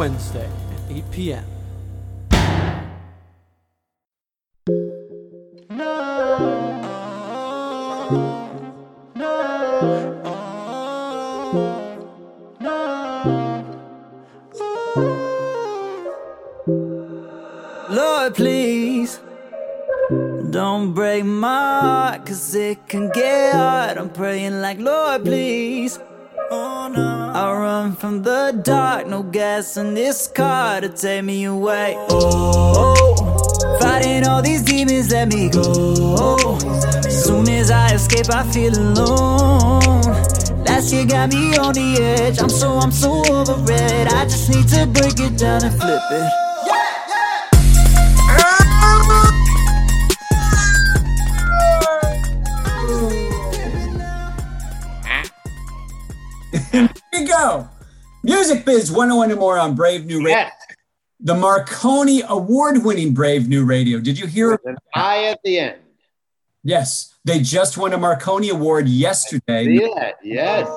Wednesday at 8 p.m. Lord, please. Don't break my heart, cause it can get hard. I'm praying like, Lord, please. I run from the dark, no gas in this car to take me away. Oh, fighting all these demons, let me go. Soon as I escape, I feel alone. Last year got me on the edge. I'm so, I'm so over it. I just need to break it down and flip it. Go. Music Biz 101 and more on Brave New Radio. Yes, The Marconi award winning Brave New Radio. Did you hear? with an eye at the end. Yes, they just won a Marconi award yesterday. That? Yes.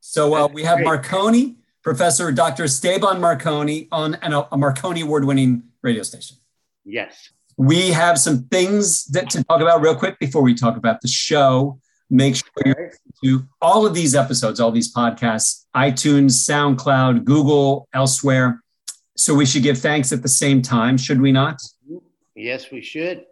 So uh, we have great. Marcone, Professor Dr. Esteban Marcone on an, a Marconi award winning radio station. Yes. We have some things that to talk about real quick before we talk about the show. Make sure you're to all of these episodes, all these podcasts, iTunes, SoundCloud, Google, elsewhere. So we should give thanks at the same time, should we not? Yes, we should.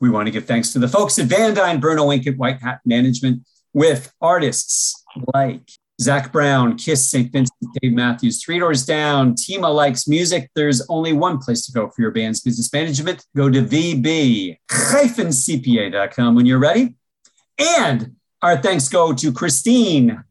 We want to give thanks to the folks at Van Dyne, Bruno at White Hat Management, with artists like Zach Brown, Kiss, St. Vincent, Dave Matthews, Three Doors Down, Tima Likes Music. There's only one place to go for your band's business management. Go to vb-cpa.com when you're ready. And our thanks go to Christine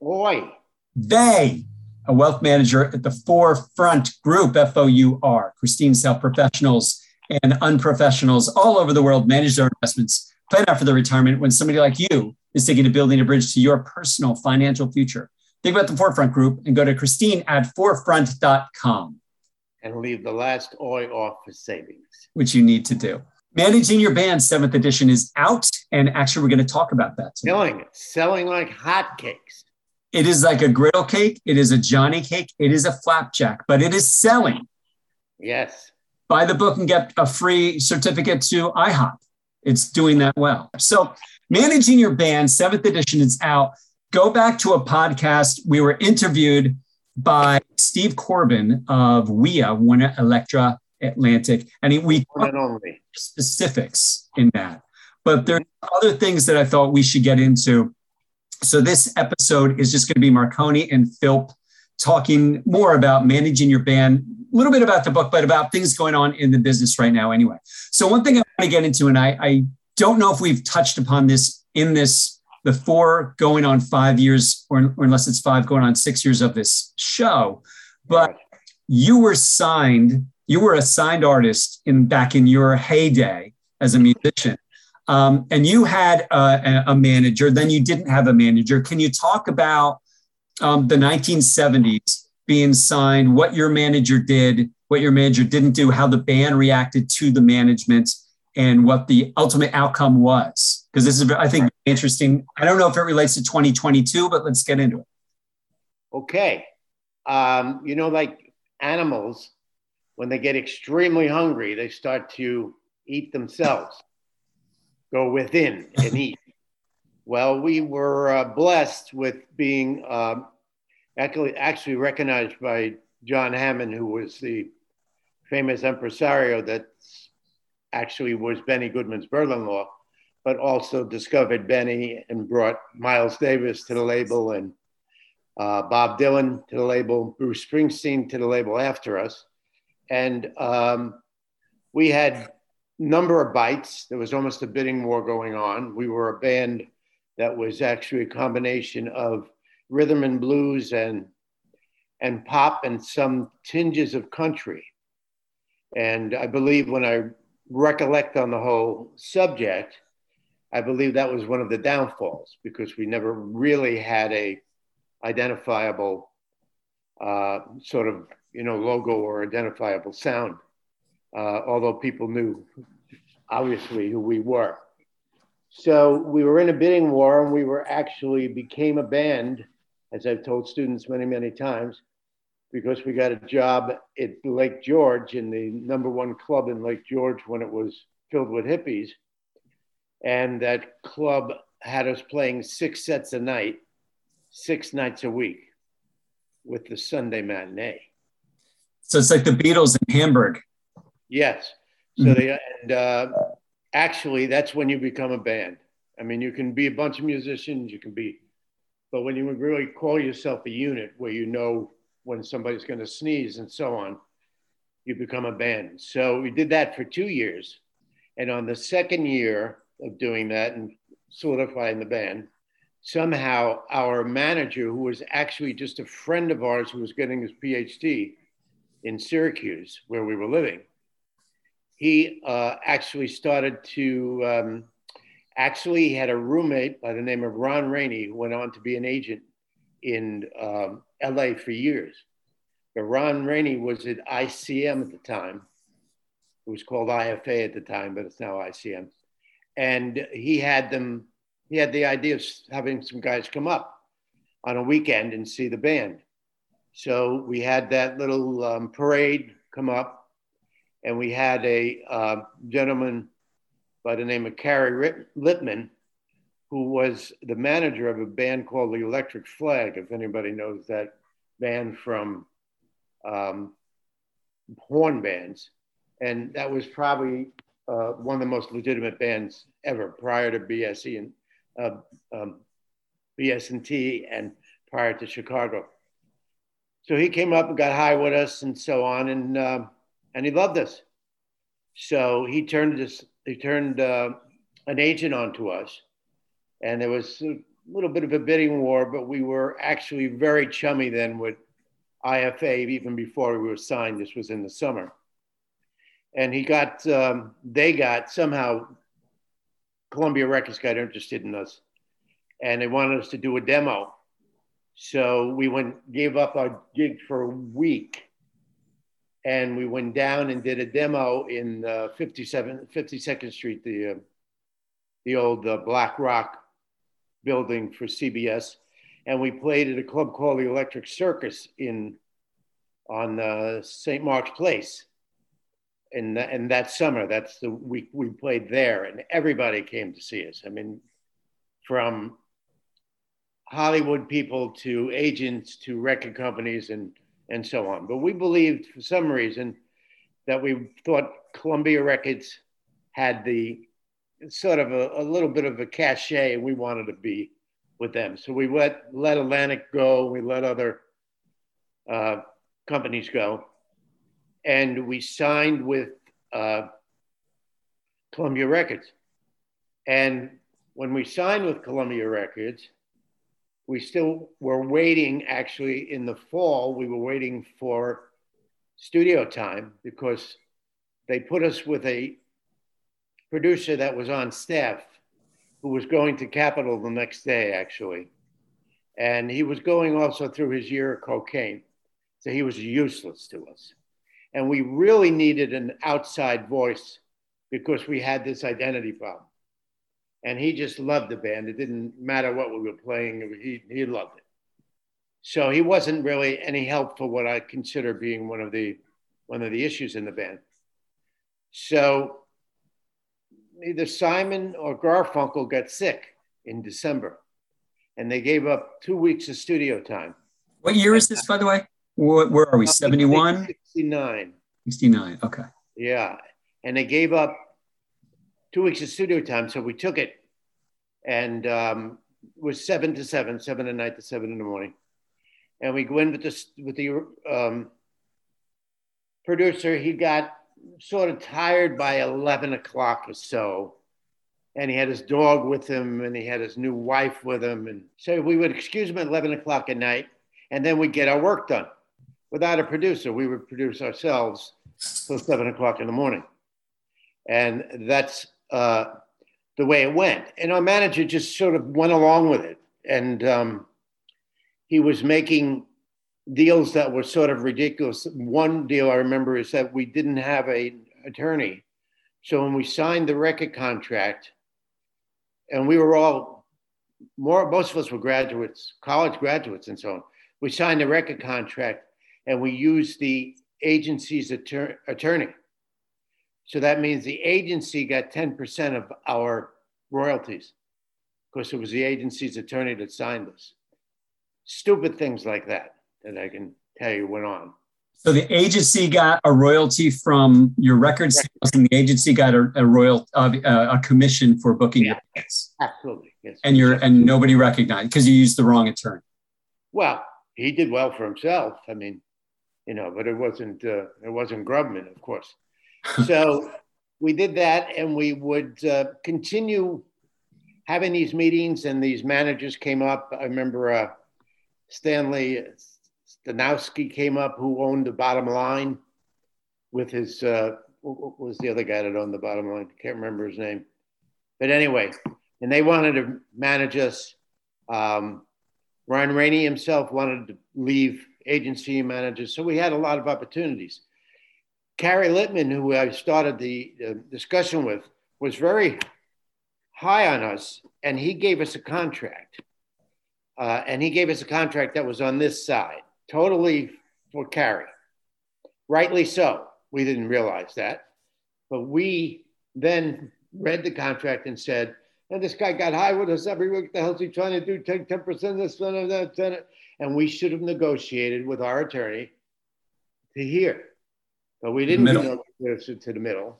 Boy. they, a wealth manager at the Forefront Group, F O U R. Christine's help professionals and unprofessionals all over the world manage their investments, plan out for their retirement when somebody like you is thinking of building a bridge to your personal financial future. Think about the Forefront Group and go to Christine at forefront.com, And leave the last oi off for savings. which you need to do. Managing Your Band, seventh edition, is out. And actually, we're going to talk about that today. Selling it. Selling like hotcakes. It is like a griddle cake, it is a Johnny cake, it is a flapjack, but it is selling. Yes. buy the book and get a free certificate to IHOP. It's doing that well. So, managing your band, seventh edition is out. Go back to a podcast. We were interviewed by Steve Corbin of WEA, Warner Elektra Atlantic, and he, we only. specifics in that. But there are other things that I thought we should get into. So this episode is just going to be Marcone and Philp talking more about managing your band, a little bit about the book, but about things going on in the business right now anyway. So one thing I want to get into, and I, I don't know if we've touched upon this in this, the four going on five years, or, or unless it's five going on six years of this show, but you were signed, you were a signed artist in back in your heyday as a musician. Um, and you had a, a manager, then you didn't have a manager. Can you talk about um, the 1970s being signed, what your manager did, what your manager didn't do, how the band reacted to the management, and what the ultimate outcome was? Because this is, I think, interesting. I don't know if it relates to 2022, but let's get into it. Okay. Um, you know, like animals, when they get extremely hungry, they start to eat themselves, go within and eat. well, we were uh, blessed with being uh, actually, recognized by John Hammond, who was the famous impresario that actually was Benny Goodman's brother-in-law, but also discovered Benny and brought Miles Davis to the label and uh, Bob Dylan to the label, Bruce Springsteen to the label after us. And um, we had number of bites. There was almost a bidding war going on. We were a band that was actually a combination of rhythm and blues and and pop and some tinges of country. And I believe when I recollect on the whole subject, I believe that was one of the downfalls because we never really had a identifiable uh, sort of you know logo or identifiable sound. Uh, although people knew obviously who we were. So we were in a bidding war and we were actually became a band, as I've told students many, many times, because we got a job at Lake George in the number one club in Lake George when it was filled with hippies. And that club had us playing six sets a night, six nights a week with the Sunday matinee. So it's like the Beatles in Hamburg. Yes. So mm-hmm. they and uh, actually that's when you become a band. I mean, you can be a bunch of musicians, you can be, but when you really call yourself a unit, where you know when somebody's going to sneeze and so on, you become a band. So we did that for two years, and on the second year of doing that and solidifying the band, somehow our manager, who was actually just a friend of ours who was getting his PhD in Syracuse, where we were living he uh, actually started to um, actually he had a roommate by the name of Ron Rainey who went on to be an agent in um, LA for years. But Ron Rainey was at ICM at the time. It was called IFA at the time, but it's now ICM. And he had them, he had the idea of having some guys come up on a weekend and see the band. So we had that little um, parade come up and we had a uh, gentleman by the name of Carrie Littman, who was the manager of a band called the Electric Flag, if anybody knows that band from um, horn bands. And that was probably uh, one of the most legitimate bands ever prior to BSE and uh, um, BS&T and prior to Chicago. So he came up and got high with us and so on. And uh, and he loved us. So he turned this, he turned uh, an agent onto us, and there was a little bit of a bidding war, but we were actually very chummy then with IFA even before we were signed. This was in the summer, and he got, um, they got somehow Columbia Records got interested in us, and they wanted us to do a demo. So we went, gave up our gig for a week. And we went down and did a demo in uh, 57 52nd street the uh, the old uh, black rock building for cbs and we played at a club called the electric circus in on uh, st mark's place. And, and that summer that's the week we played there. And everybody came to see us. I mean from hollywood people to agents to record companies and and so on. But we believed for some reason that we thought Columbia Records had the sort of a, a little bit of a cachet and we wanted to be with them. So we let, let Atlantic go, we let other uh, companies go. And we signed with uh, Columbia Records. And when we signed with Columbia Records, we still were waiting actually in the fall we were waiting for studio time because they put us with a producer that was on staff who was going to Capitol the next day actually. And he was going also through his year of cocaine. So he was useless to us. And we really needed an outside voice because we had this identity problem and he just loved the band. It didn't matter what we were playing; he he loved it. So he wasn't really any help for what I consider being one of the one of the issues in the band. So either Simon or Garfunkel got sick in December, and they gave up two weeks of studio time. What year is this, by the way? Where, where are we? Uh, 71? 69. 69, okay. Yeah. And they gave up two weeks of studio time. So we took it and um, it was seven to seven, seven at night to seven in the morning. and we go in with this with the um, producer. He got sort of tired by eleven o'clock or so, and he had his dog with him, and he had his new wife with him, and so we would excuse him at eleven o'clock at night, and then we get our work done without a producer. We would produce ourselves till seven o'clock in the morning, and that's uh, the way it went. And our manager just sort of went along with it, and um, he was making deals that were sort of ridiculous. One deal I remember is that we didn't have a attorney, so when we signed the record contract, and we were all more most of us were graduates, college graduates, and so on. We signed the record contract, and we used the agency's attor- attorney. So that means the agency got 10% of our royalties because it was the agency's attorney that signed us. Stupid things like that that I can tell you went on. So the agency got a royalty from your record sales, and the agency got a, a royal uh, a commission for booking Yeah. your hits. Absolutely. Yes. And you're and nobody recognized because you used the wrong attorney. Well, he did well for himself. I mean, you know, but it wasn't uh, it wasn't Grubman, of course. so we did that, and we would uh, continue having these meetings, and these managers came up. I remember uh, Stanley Snadowsky came up, who owned the Bottom Line, with his uh, what was the other guy that owned the Bottom Line? I Can't remember his name, but anyway, and they wanted to manage us. Um, Ryan Rainey himself wanted to leave agency managers so we had a lot of opportunities. Carrie Littman, who I started the discussion with, was very high on us, and he gave us a contract. Uh, and he gave us a contract that was on this side, totally for Carrie. Rightly so. We didn't realize that. But we then read the contract and said, and this guy got high with us every week. The hell's he trying to do? Take 10% of this, 10 of that, 10 And we should have negotiated with our attorney to here. But we didn't Middle. negotiate to the middle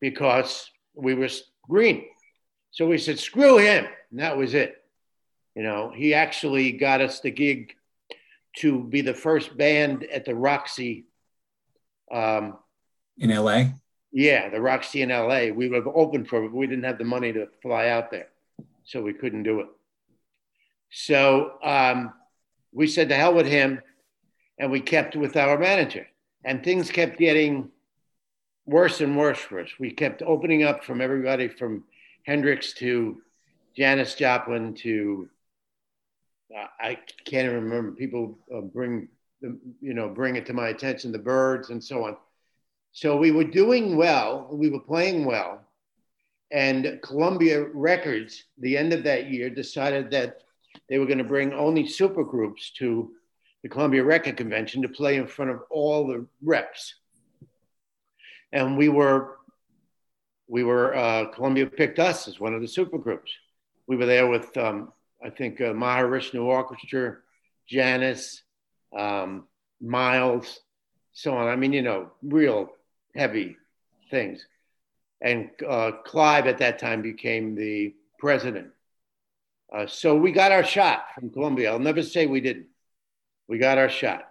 because we were green. So we said, screw him. And that was it. You know, he actually got us the gig to be the first band at the Roxy. Um, in LA. yeah, the Roxy in LA. We would have opened for it, but we didn't have the money to fly out there. So we couldn't do it. So um, we said to hell with him and we kept with our manager. And things kept getting worse and worse for us. We kept opening up from everybody from Hendrix to Janis Joplin to uh, I can't even remember. People uh, bring the, you know bring it to my attention the Byrds and so on. So we were doing well. We were playing well, and Columbia Records, the end of that year, decided that they were going to bring only supergroups to the Columbia Record Convention to play in front of all the reps. And we were, we were, uh, Columbia picked us as one of the supergroups. We were there with, um, I think, uh, Mahavishnu Orchestra, Janis, um, Miles, so on. I mean, you know, real heavy things. And uh, Clive at that time became the president. Uh, so we got our shot from Columbia. I'll never say we didn't. We got our shot.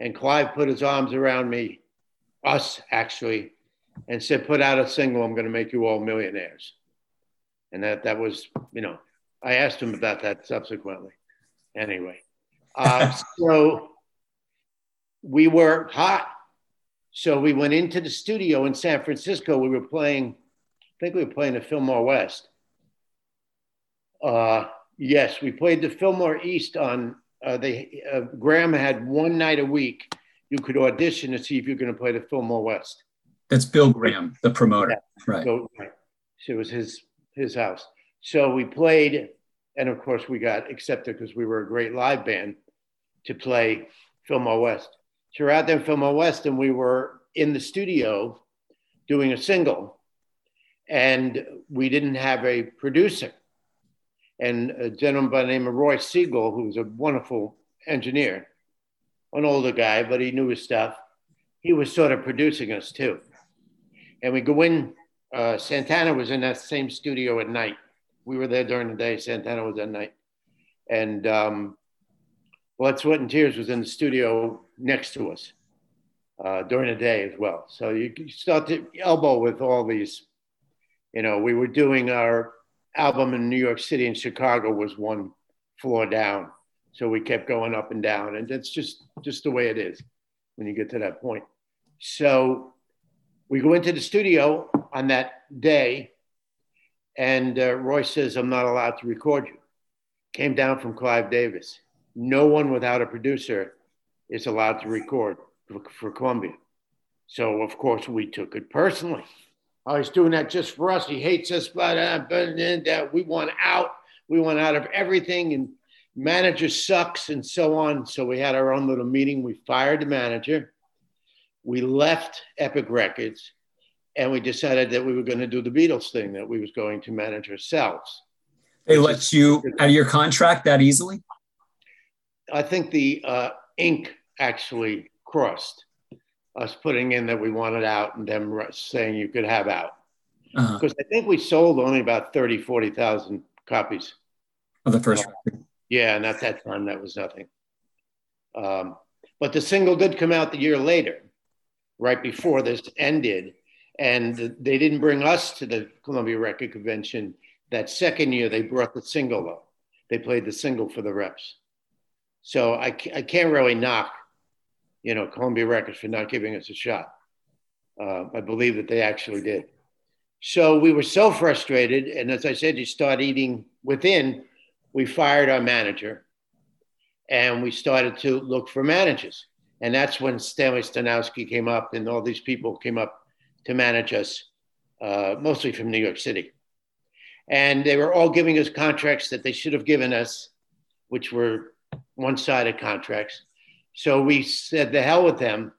And Clive put his arms around me, us actually, and said, put out a single, I'm going to make you all millionaires. And that, that was, you know, I asked him about that subsequently. Anyway, uh, so we were hot. So we went into the studio in San Francisco. We were playing, I think we were playing the Fillmore West. Uh, yes, we played the Fillmore East on, uh, they, uh, Graham had one night a week. You could audition to see if you're going to play the Fillmore West. That's Bill Graham, the promoter. Right. So, so it was his his house. So we played, and of course we got accepted because we were a great live band to play Fillmore West. So we're out there in Fillmore West, and we were in the studio doing a single, and we didn't have a producer. And a gentleman by the name of Roy Siegel, who was a wonderful engineer, an older guy, but he knew his stuff. He was sort of producing us too. And we go in, uh, Santana was in that same studio at night. We were there during the day, Santana was at night. And um, Blood, Sweat, and Tears was in the studio next to us uh, during the day as well. So you, you start to elbow with all these. You know, we were doing our album in New York City and Chicago was one floor down. So we kept going up and down, and that's just just the way it is when you get to that point. So we go into the studio on that day, and uh, Roy says, "I'm not allowed to record you." Came down from Clive Davis. No one without a producer is allowed to record for, for Columbia. So of course we took it personally. Oh, he's doing that just for us. He hates us, but, uh, but uh, we want out. We want out of everything, and manager sucks, and so on. So we had our own little meeting. We fired the manager. We left Epic Records, and we decided that we were going to do the Beatles thing. That we was going to manage ourselves. They let you out of your contract that easily. I think the uh, ink actually crossed us putting in that we wanted out and them saying you could have out. Because uh-huh. I think we sold only about 30, 40,000 copies. Of the first record. Yeah, and at that time, that was nothing. Um, but the single did come out the year later, right before this ended. And they didn't bring us to the Columbia Record Convention. That second year, they brought the single, though. They played the single for the reps. So I, I can't really knock you know, Columbia Records for not giving us a shot. Uh, I believe that they actually did. So we were so frustrated. And as I said, you start eating within. We fired our manager and we started to look for managers. And that's when Stanley Snadowsky came up and all these people came up to manage us, uh, mostly from New York City. And they were all giving us contracts that they should have given us, which were one sided contracts. So we said the hell with them.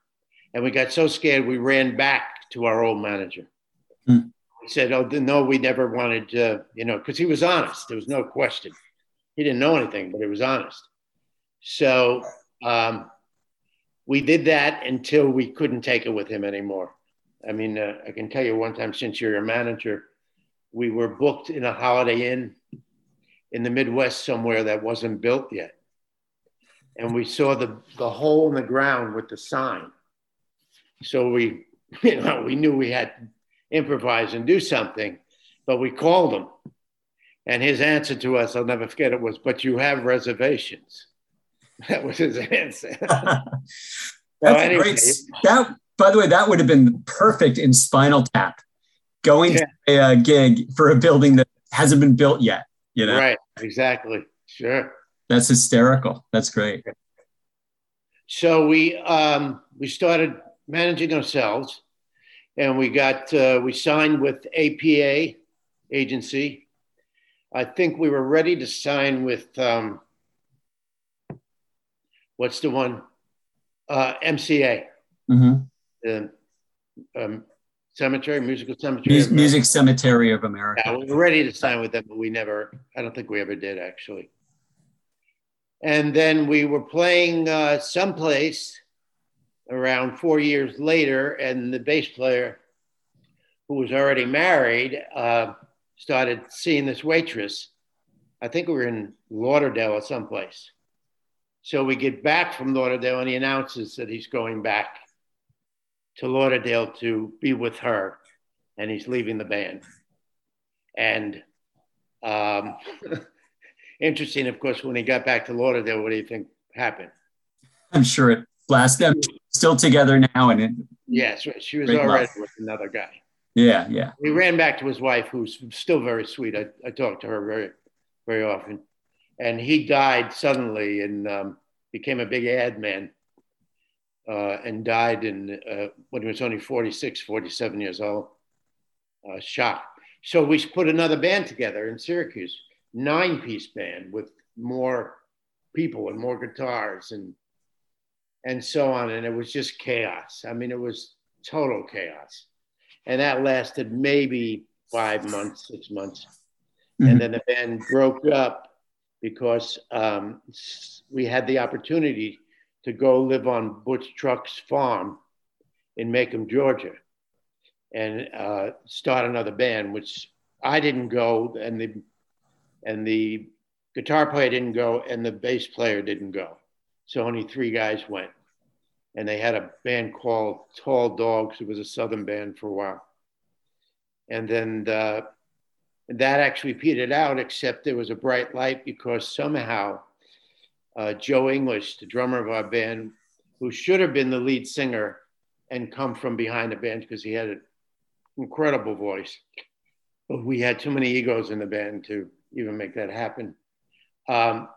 And we got so scared, we ran back to our old manager. Mm. We said, Oh, no, we never wanted to, you know, because he was honest. There was no question. He didn't know anything, but he was honest. So um, we did that until we couldn't take it with him anymore. I mean, uh, I can tell you one time since you're a manager, we were booked in a Holiday Inn in the Midwest somewhere that wasn't built yet and we saw the, the hole in the ground with the sign. So we, you know, we knew we had to improvise and do something, but we called him. And his answer to us, I'll never forget it, was, But you have reservations. That was his answer. That's anyway, great. That, by the way, that would have been perfect in Spinal Tap, going yeah. to a, a gig for a building that hasn't been built yet. You know, right? Exactly. Sure. That's hysterical. That's great. So we um, we started managing ourselves, and we got uh, we signed with APA agency. I think we were ready to sign with um, what's the one uh, MCA, mm-hmm. the um, Cemetery Musical Cemetery. Music, Music Cemetery of America. Yeah, we were ready to sign with them, but we never. I don't think we ever did actually. And then we were playing uh, someplace around four years later, and the bass player, who was already married, uh, started seeing this waitress. I think we were in Lauderdale or someplace. So we get back from Lauderdale, and he announces that he's going back to Lauderdale to be with her, and he's leaving the band. And um, interesting, of course, when he got back to Lauderdale, what do you think happened? I'm sure it lasted. them still together now, and it, yes, she was already with another guy. Yeah, yeah. He ran back to his wife, who's still very sweet. I, I talk to her very, very often, and he died suddenly and um, became a big ad man. Uh, and died in uh, when he was only 46, 47 years old. Uh, shocked. So we put another band together in Syracuse nine piece band with more people and more guitars and and so on. And it was just chaos. I mean it was total chaos. And that lasted maybe five months six months. Mm-hmm. and then the band broke up because um, we had the opportunity to go live on butch trucks farm in macon georgia and uh, start another band which i didn't go. And the and the guitar player didn't go and the bass player didn't go. so only three guys went. And they had a band called Tall Dogs. It was a southern band for a while. And then uh, that actually petered out, except there was a bright light because somehow uh, Joe English, the drummer of our band, who should have been the lead singer and come from behind the band because he had an incredible voice. But we had too many egos in the band to even make that happen. Um,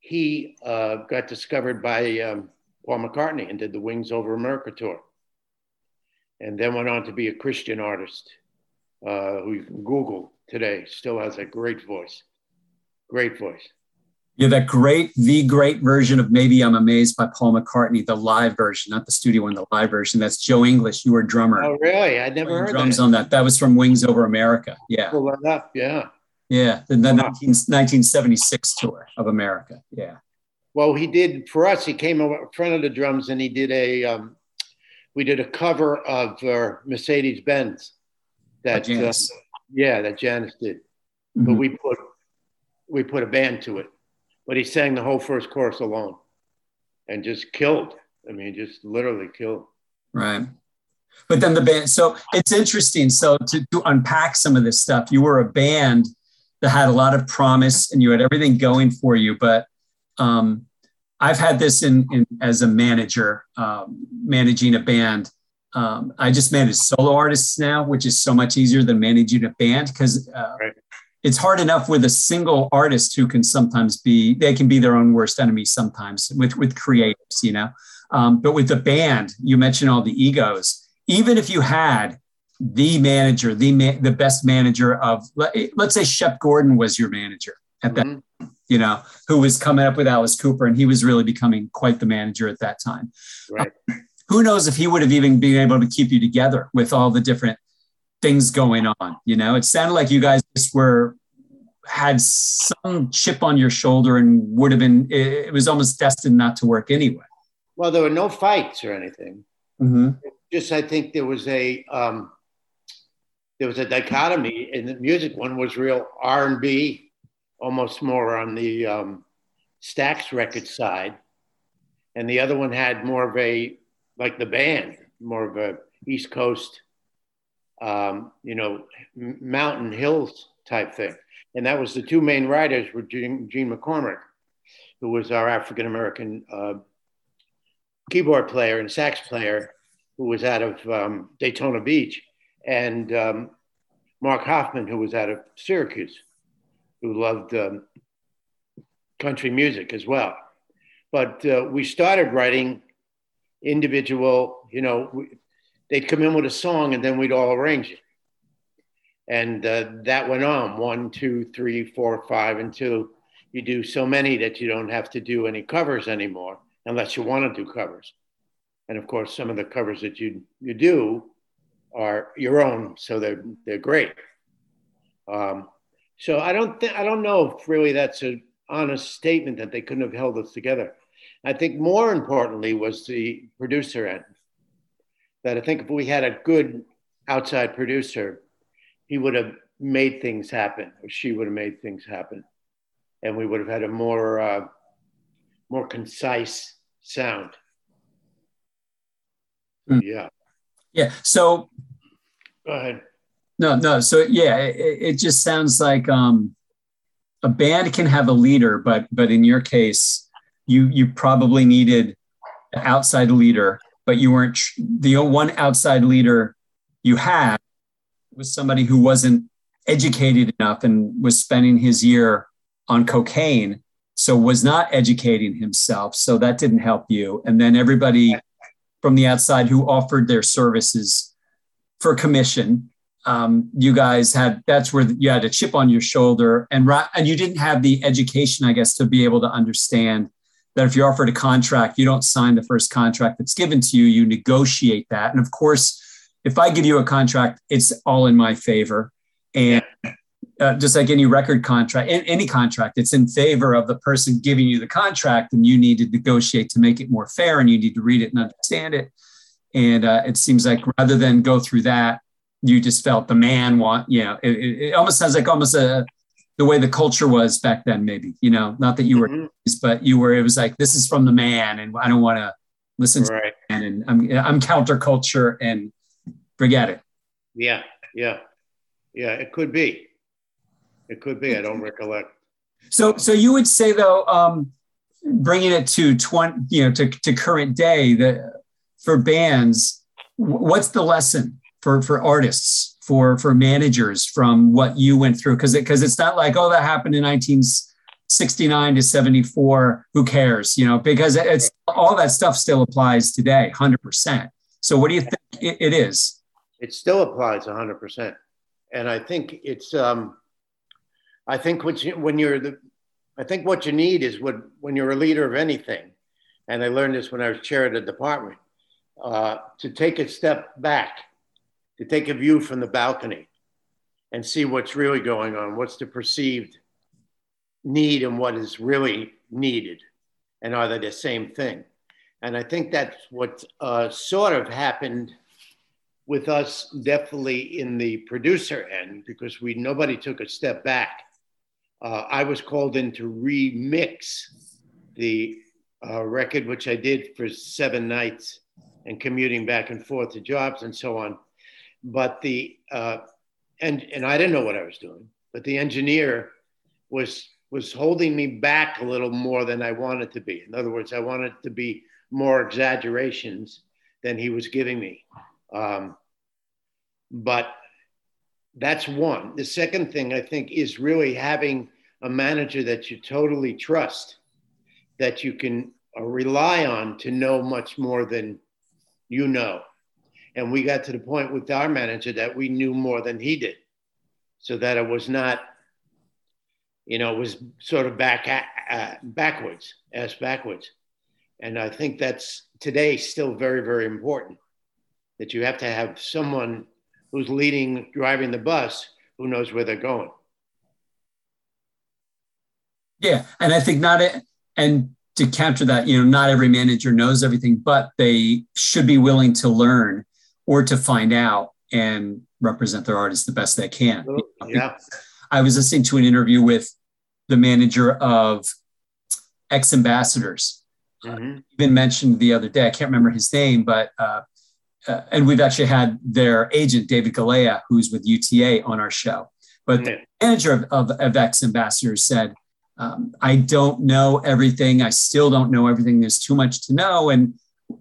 he uh, got discovered by um, Paul McCartney and did the Wings Over America tour. And then went on to be a Christian artist uh, who you can Google today, still has a great voice. Great voice. Yeah, that great, the great version of Maybe I'm Amazed by Paul McCartney, the live version, not the studio one, the live version. That's Joe English. You were drummer. Oh, really? I never heard drums that. on that. That was from Wings Over America. Yeah. Pull that up. Yeah. Yeah. The, the 19, 1976 tour of America. Yeah. Well, he did for us. He came over in front of the drums and he did a. Um, we did a cover of uh, Mercedes Benz. That uh, yeah, that Janis did. Mhm. But we put we put a band to it. But he sang the whole first chorus alone, and just killed. I mean, just literally killed. Right. But then the band, so it's interesting. So to, to unpack some of this stuff, you were a band that had a lot of promise and you had everything going for you. But um, I've had this in, in as a manager, um, managing a band. Um, I just manage solo artists now, which is so much easier than managing a band because uh, Right. it's hard enough with a single artist who can sometimes be they can be their own worst enemy sometimes with with creatives, you know. Um, but with the band, you mentioned all the egos. Even if you had the manager, the ma- the best manager of let, let's say Shep Gordon was your manager at that, Mhm. you know, who was coming up with Alice Cooper, and he was really becoming quite the manager at that time Right. who knows if he would have even been able to keep you together with all the different things going on you know it sounded like you guys just were had some chip on your shoulder and would have been it, it was almost destined not to work anyway Well, there were no fights or anything. mm-hmm. Just I think there was a um, there was a dichotomy in the music. One was real R and B, almost more on the um, Stax record side, and the other one had more of a like the band, more of a East Coast, um, you know, mountain hills type thing. And that was the two main writers were Gene, Gene McCormick, who was our African American uh, keyboard player and sax player, who was out of um, Daytona Beach, and um, Mark Hoffman, who was out of Syracuse, who loved um, country music as well. But uh, we started writing individual, you know, we, they'd come in with a song and then we'd all arrange it. And uh, that went on one, two, three, four, five, until you do so many that you don't have to do any covers anymore unless you want to do covers. And of course, some of the covers that you, you do are your own, so they're, they're great. Um, so I don't think I don't know if really that's an honest statement that they couldn't have held us together. I think more importantly was the producer end. That I think if we had a good outside producer, he would have made things happen, or she would have made things happen, and we would have had a more uh, more concise sound. Hmm. Yeah, yeah so go ahead. no no so yeah it, it just sounds like um a band can have a leader but but in your case you you probably needed an outside leader but you weren't the one outside leader you had was somebody who wasn't educated enough and was spending his year on cocaine so was not educating himself so that didn't help you and then everybody from the outside who offered their services for commission. Um, you guys had that's where you had a chip on your shoulder and and you didn't have the education i guess to be able to understand that if you're offered a contract you don't sign the first contract that's given to you you negotiate that. And of course if i give you a contract it's all in my favor. And uh, just like any record contract any contract it's in favor of the person giving you the contract and you need to negotiate to make it more fair and you need to read it and understand it and uh, it seems like rather than go through that you just felt the man want you know it, it, almost sounds like almost a the way the culture was back then, maybe, you know, not that you were, Mhm. but you were, it was like, this is from the man and I don't want to listen to Right. the man and I'm, I'm counterculture and forget it. Yeah. Yeah. Yeah. It could be. It could be. I don't recollect. So, so you would say though, um, bringing it to 20, you know, to, to current day that for bands, what's the lesson for, for artists, for, for managers from what you went through? Cause it, cause it's not like, oh, that happened in 1969 to 74. Who cares? You know, because it's all that stuff still applies today, hundred percent. So what do you think it, it is? It still applies 100%. And I think it's, um, I think what you, when you're the, I think what you need is what, when you're a leader of anything, and I learned this when I was chair of the department, uh, to take a step back, to take a view from the balcony and see what's really going on, what's the perceived need and what is really needed, and are they the same thing? And I think that's what uh, sort of happened with us definitely in the producer end because we nobody took a step back. Uh, I was called in to remix the uh, record, which I did for seven nights and commuting back and forth to jobs and so on. But the uh, and and I didn't know what I was doing, but the engineer was was holding me back a little more than I wanted to be. In other words, I wanted to be more exaggerations than he was giving me. Um, but that's one. The second thing I think is really having a manager that you totally trust, that you can uh, rely on to know much more than you know. And we got to the point with our manager that we knew more than he did, so that it was not, you know, it was sort of back uh, backwards, as backwards. And I think that's today still very, very important that you have to have someone who's leading, driving the bus, who knows where they're going. Yeah, and I think not it, and to counter that, you know, not every manager knows everything, but they should be willing to learn or to find out and represent their artists the best they can. Yeah. I was listening to an interview with the manager of X Ambassadors. Mhm. Even mentioned the other day, I can't remember his name, but uh, uh, and we've actually had their agent David Galea, who's with UTA, on our show. But the manager of, of, of X Ambassadors said, um, "I don't know everything. I still don't know everything. There's too much to know. And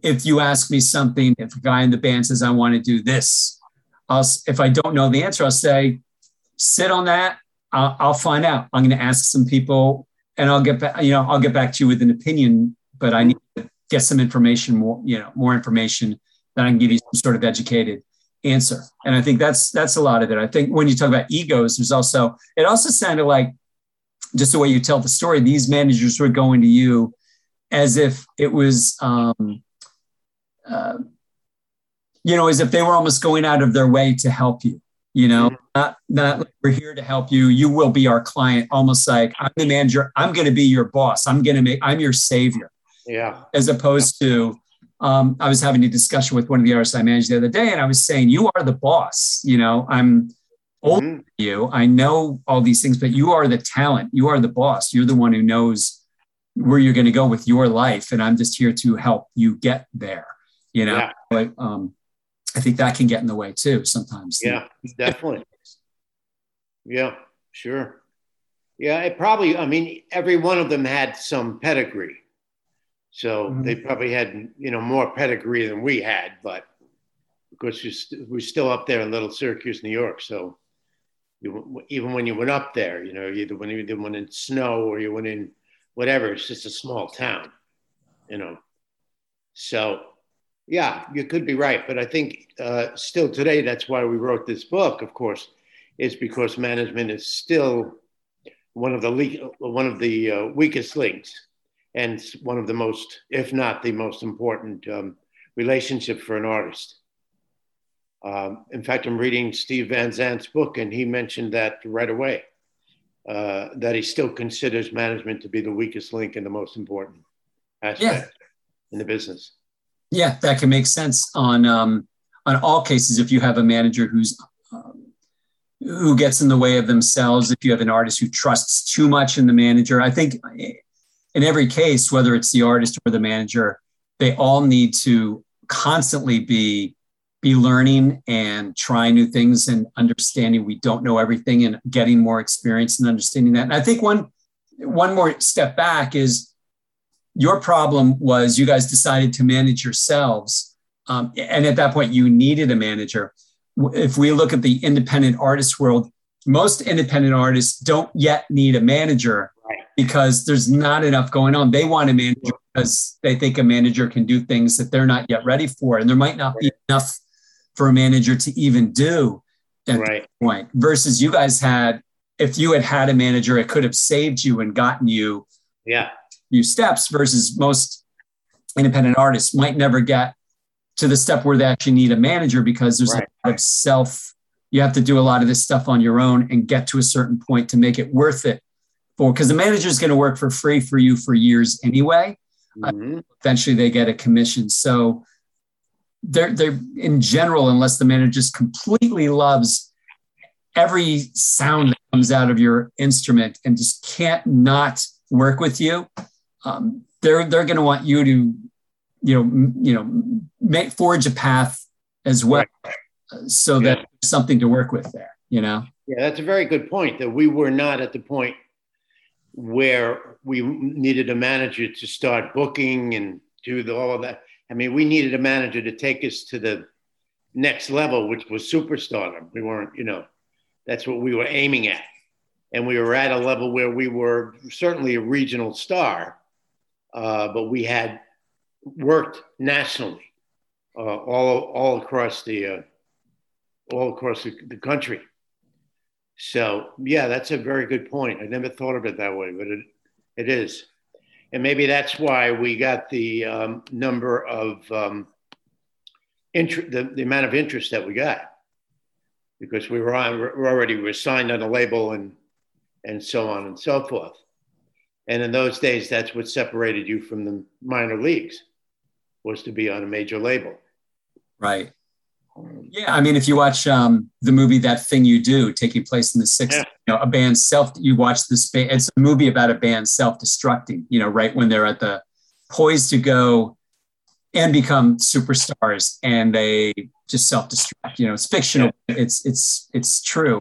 if you ask me something, if a guy in the band says I want to do this, I'll if I don't know the answer, I'll say, sit on that. I'll, I'll find out. I'm going to ask some people, and I'll get back. You know, I'll get back to you with an opinion. But I need to get some information, more you know, more information that I can give you some sort of educated answer. And I think that's that's a lot of it. I think when you talk about egos, there's also it also sounded like just the way you tell the story. These managers were going to you as if it was. Um, uh, you know, as if they were almost going out of their way to help you. You know, not not like we're here to help you. You will be our client. Almost like I'm the manager. I'm going to be your boss. I'm going to make. I'm your savior. Yeah. As opposed to, um, I was having a discussion with one of the RSI managers the other day, and I was saying, you are the boss. You know, I'm older Mhm. than you. I know all these things, but you are the talent. You are the boss. You're the one who knows where you're going to go with your life, and I'm just here to help you get there. You know, Yeah. But, um, I think that can get in the way too sometimes. Yeah, definitely. Yeah, sure. Yeah, it probably, I mean, every one of them had some pedigree. So Mhm. they probably had, you know, more pedigree than we had, but because you're st- we're still up there in Little Syracuse, New York. So you, even when you went up there, you know, either when you went in snow or you went in whatever, it's just a small town, you know. So yeah, you could be right, but I think uh, still today, that's why we wrote this book. Of course, is because management is still one of the le- one of the uh, weakest links, and one of the most, if not the most important, um, relationship for an artist. Um, in fact, I'm reading Steve Van Zandt's book, and he mentioned that right away. Uh, that he still considers management to be the weakest link and the most important aspect in the business. Yeah, that can make sense on um, on all cases. If you have a manager who's um, who gets in the way of themselves, if you have an artist who trusts too much in the manager. I think in every case, whether it's the artist or the manager, they all need to constantly be be learning and trying new things and understanding we don't know everything and getting more experience and understanding that. And I think one one more step back is your problem was you guys decided to manage yourselves. Um, and at that point, you needed a manager. If we look at the independent artist world, most independent artists don't yet need a manager right. because there's not enough going on. They want a manager because they think a manager can do things that they're not yet ready for. And there might not be enough for a manager to even do at right. that point. Versus you guys had, if you had had a manager, it could have saved you and gotten you yeah few steps versus most independent artists might never get to the step where they actually need a manager because there's right. a lot of self you have to do a lot of this stuff on your own and get to a certain point to make it worth it for because the manager is going to work for free for you for years anyway. Mm-hmm. uh, eventually they get a commission. So they're they're in general unless the manager just completely loves every sound that comes out of your instrument and just can't not work with you um, they're they're going to want you to you know you know make forge a path as well so that there's something to work with there you know? Yeah that's a very good point that we were not at the point where we needed a manager to start booking and do the, all of that. I mean we needed a manager to take us to the next level which was superstardom. We weren't you know that's what we were aiming at. And we were at a level where we were certainly a regional star uh, but we had worked nationally, uh, all all across the uh, all across the, the, country. So yeah, that's a very good point. I never thought of it that way, but it it is, and maybe that's why we got the um, number of um, the, the amount of interest that we got, because we were on we already were signed on a label and and so on and so forth. And in those days, that's what separated you from the minor leagues was to be on a major label. Right. Yeah, I mean, if you watch um, the movie "That Thing You Do," taking place in the '60s, yeah. you know, a band self. You watch this. It's a movie about a band self-destructing. You know, right when they're at the poised to go and become superstars, and they just self-destruct. You know, it's fictional. Yeah. It's it's it's true.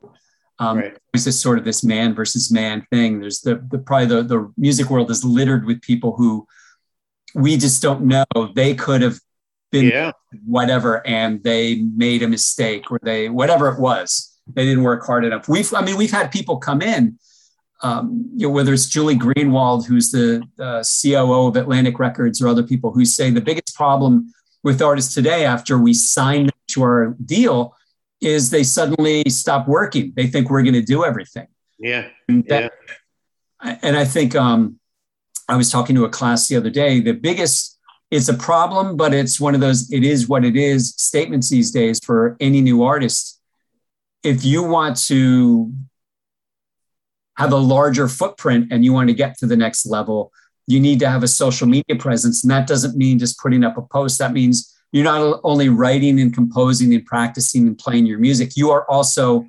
Um, right. There's this sort of this man versus man thing. There's the, the probably the, the music world is littered with people who we just don't know. They could have been yeah. whatever, and they made a mistake, or they whatever it was. They didn't work hard enough. We've I mean we've had people come in. Um, you know, whether it's Julie Greenwald, who's the uh, COO of Atlantic Records, or other people who say the biggest problem with artists today after we sign to our deal is they suddenly stop working. They think we're going to do everything. Yeah. And, that, yeah. and I think um, I was talking to a class the other day. The biggest, it's a problem, but it's one of those, it is what it is statements these days for any new artist. If you want to have a larger footprint and you want to get to the next level, you need to have a social media presence. And that doesn't mean just putting up a post. That means you're not only writing and composing and practicing and playing your music, you are also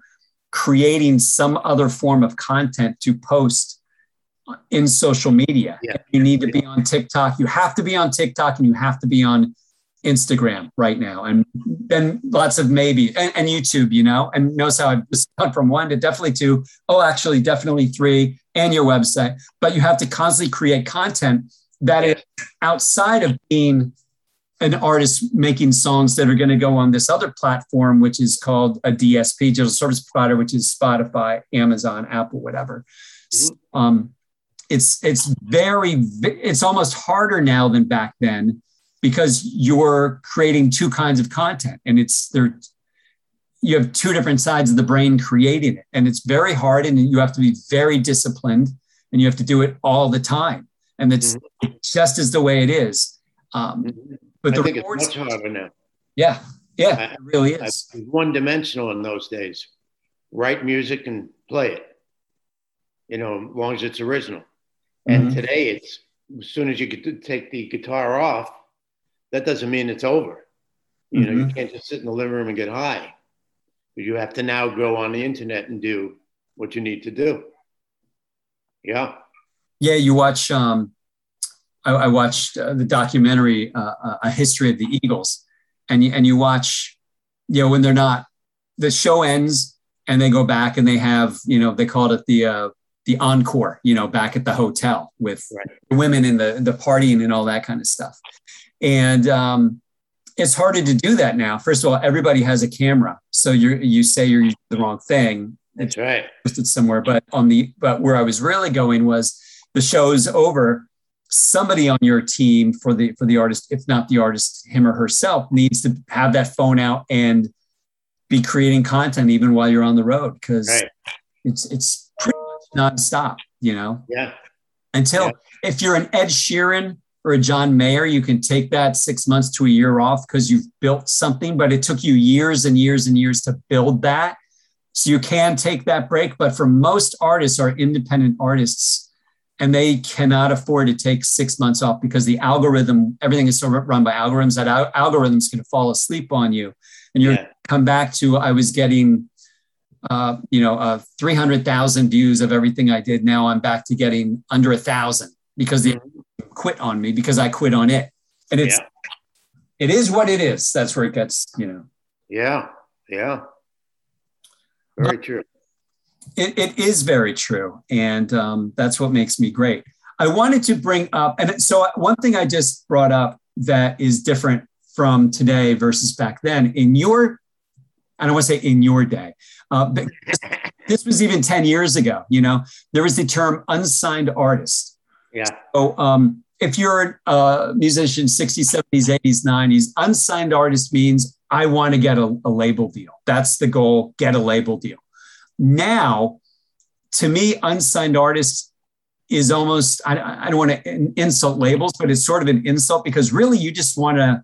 creating some other form of content to post in social media. Yeah. You need to be on TikTok. You have to be on TikTok and you have to be on Instagram right now. And then lots of maybe and, and YouTube, you know, and notice how I've gone from one to definitely two. Oh, actually, definitely three, and your website. But you have to constantly create content that is outside of being an artist making songs that are going to go on this other platform, which is called a DSP, digital service provider, which is Spotify, Amazon, Apple, whatever. Mm-hmm. Um, it's it's very it's almost harder now than back then because you're creating two kinds of content, and it's there. You have two different sides of the brain creating it, and it's very hard, and you have to be very disciplined, and you have to do it all the time, and it's mm-hmm. just as the way it is. Um, mm-hmm but the I think rewards, it's much harder now. Yeah, yeah, it really is. One dimensional in those days. Write music and play it. You know, as long as it's original. And mm-hmm. today, it's as soon as you get to take the guitar off, that doesn't mean it's over. You mm-hmm. know, you mm-hmm. can't just sit in the living room and get high. You have to now go on the internet and do what you need to do. Yeah. Yeah, you watch. Um, I, I watched uh, the documentary, uh, uh, "A History of the Eagles," and you, and you watch, you know, when they're not, the show ends and they go back and they have, you know, they called it the uh, the encore, you know, back at the hotel with right. women in the the partying and all that kind of stuff, and um, it's harder to do that now. First of all, everybody has a camera, so you you say you're the wrong thing. That's right. Posted somewhere, but on the but where I was really going was the show's over. Somebody on your team for the for the artist, if not the artist, him or herself, needs to have that phone out and be creating content even while you're on the road because right. it's it's nonstop. You know. Yeah. Until yeah. if you're an Ed Sheeran or a John Mayer, you can take that six months to a year off because you've built something, but it took you years and years and years to build that. So you can take that break. But for most artists are independent artists and they cannot afford to take six months off because the algorithm, everything is so run by algorithms that algorithm's can fall asleep on you. And you yeah. come back to, I was getting, uh, you know, uh, 300,000 views of everything I did. Now I'm back to getting under a thousand because the mm-hmm quit on me because I quit on it. And it's, yeah. it is what it is. That's where it gets, you know. Yeah. Yeah. Very but true. It, it is very true. And um, that's what makes me great. I wanted to bring up, and so one thing I just brought up that is different from today versus back then in your, I don't want to say in your day, uh, but this was even 10 years ago, you know, there was the term unsigned artist. Yeah. So um, if you're a musician 60s 70s 80s 90s unsigned artist means i want to get a, a, label deal that's the goal get a label deal now to me unsigned artists is almost i, I don't want to insult labels but it's sort of an insult because really you just want to